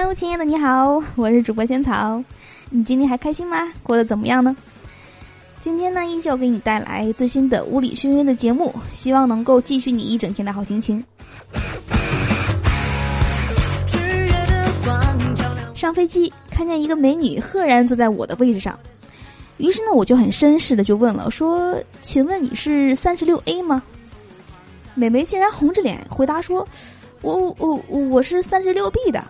Hello，亲爱的，你好，我是主播仙草。你今天还开心吗？过得怎么样呢？今天呢，依旧给你带来最新的物理轩辕的节目，希望能够继续你一整天的好心情。上飞机看见一个美女赫然坐在我的位置上，于是呢，我就很绅士的就问了，说：“请问你是三十六 A 吗？”美眉竟然红着脸回答说。我我我我是三十六 B 的，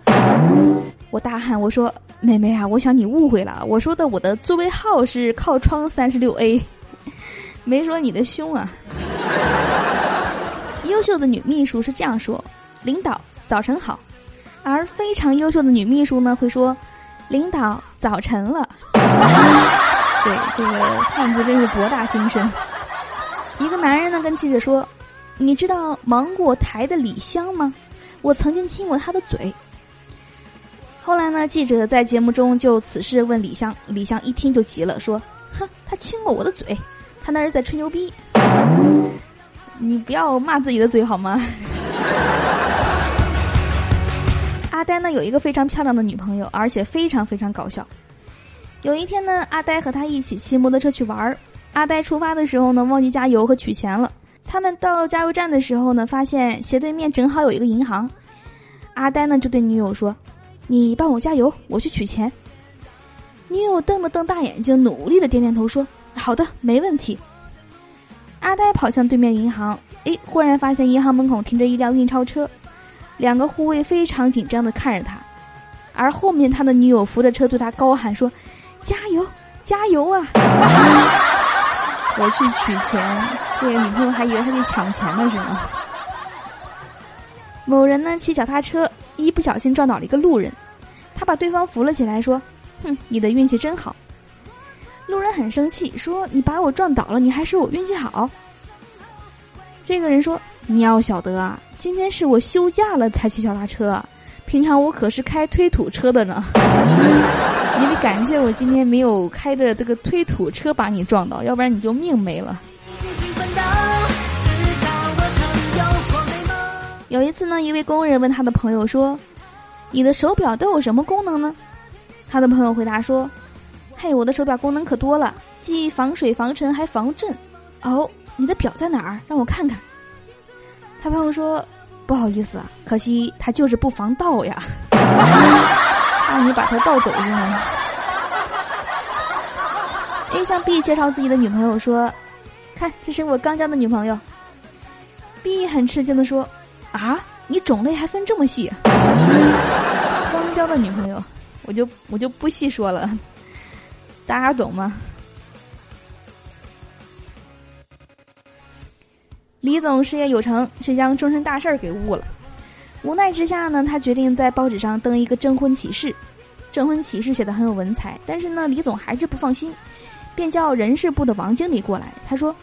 我大喊我说妹妹啊，我想你误会了，我说的我的座位号是靠窗三十六 A，没说你的胸啊。优秀的女秘书是这样说：领导早晨好，而非常优秀的女秘书呢会说：领导早晨了。对，这个胖子真是博大精深。一个男人呢跟记者说。你知道芒果台的李湘吗？我曾经亲过她的嘴。后来呢，记者在节目中就此事问李湘，李湘一听就急了，说：“哼，他亲过我的嘴，他那是在吹牛逼。你不要骂自己的嘴好吗？” 阿呆呢有一个非常漂亮的女朋友，而且非常非常搞笑。有一天呢，阿呆和他一起骑摩托车去玩儿。阿呆出发的时候呢，忘记加油和取钱了。他们到加油站的时候呢，发现斜对面正好有一个银行。阿呆呢就对女友说：“你帮我加油，我去取钱。”女友瞪了瞪大眼睛，努力的点点头说：“好的，没问题。”阿呆跑向对面银行，哎，忽然发现银行门口停着一辆运钞车，两个护卫非常紧张的看着他，而后面他的女友扶着车对他高喊说：“加油，加油啊！” 我去取钱，这个女朋友还以为他去抢钱呢，是吗？某人呢骑脚踏车，一不小心撞倒了一个路人，他把对方扶了起来，说：“哼，你的运气真好。”路人很生气，说：“你把我撞倒了，你还说我运气好？”这个人说：“你要晓得啊，今天是我休假了才骑脚踏车，平常我可是开推土车的呢。”你得感谢我今天没有开着这个推土车把你撞到，要不然你就命没了。有一次呢，一位工人问他的朋友说：“你的手表都有什么功能呢？”他的朋友回答说：“嘿，我的手表功能可多了，既防水防尘还防震。”哦，你的表在哪儿？让我看看。他朋友说：“不好意思啊，可惜它就是不防盗呀。” 让你把他盗走是吗？A 向 B 介绍自己的女朋友说：“看，这是我刚交的女朋友。”B 很吃惊的说：“啊，你种类还分这么细？刚交的女朋友，我就我就不细说了，大家懂吗？”李总事业有成，却将终身大事儿给误了。无奈之下呢，他决定在报纸上登一个征婚启事。征婚启事写的很有文采，但是呢，李总还是不放心，便叫人事部的王经理过来。他说：“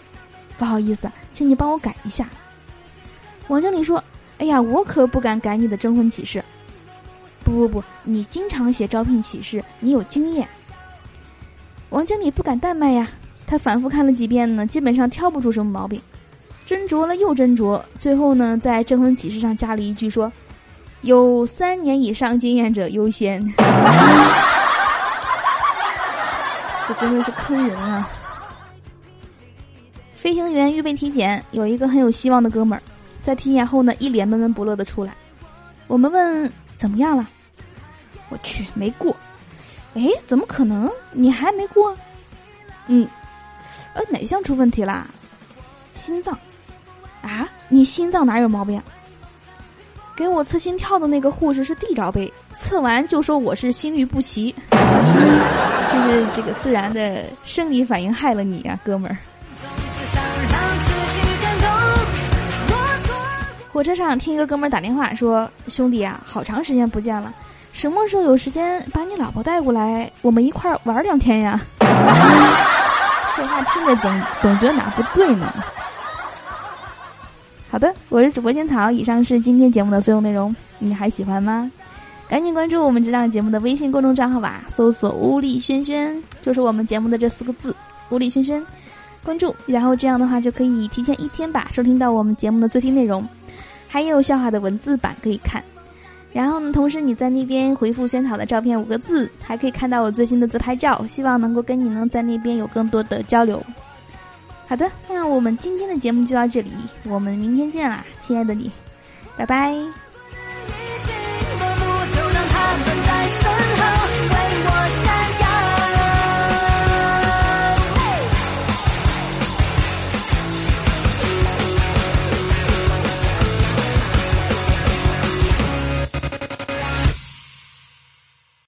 不好意思，请你帮我改一下。”王经理说：“哎呀，我可不敢改你的征婚启事。”“不不不，你经常写招聘启事，你有经验。”王经理不敢怠慢呀，他反复看了几遍呢，基本上挑不出什么毛病。斟酌了又斟酌，最后呢，在征婚启事上加了一句说：“有三年以上经验者优先。”这真的是坑人啊！飞行员预备体检，有一个很有希望的哥们儿，在体检后呢，一脸闷闷不乐的出来。我们问怎么样了？我去，没过。哎，怎么可能？你还没过？嗯，呃，哪项出问题啦？心脏。啊，你心脏哪有毛病？给我测心跳的那个护士是地罩杯，测完就说我是心律不齐，就是这个自然的生理反应害了你呀，哥们儿。火车上听一个哥们儿打电话说：“兄弟啊，好长时间不见了，什么时候有时间把你老婆带过来，我们一块儿玩两天呀？” 这话听着总总觉得哪不对呢。好的，我是主播仙草。以上是今天节目的所有内容，你还喜欢吗？赶紧关注我们这档节目的微信公众账号吧，搜索“屋里轩轩”，就是我们节目的这四个字“屋里轩轩”。关注，然后这样的话就可以提前一天吧收听到我们节目的最新内容，还有笑话的文字版可以看。然后呢，同时你在那边回复“萱草的照片”五个字，还可以看到我最新的自拍照。希望能够跟你能在那边有更多的交流。好的，那我们今天的节目就到这里，我们明天见啦，亲爱的你，拜拜。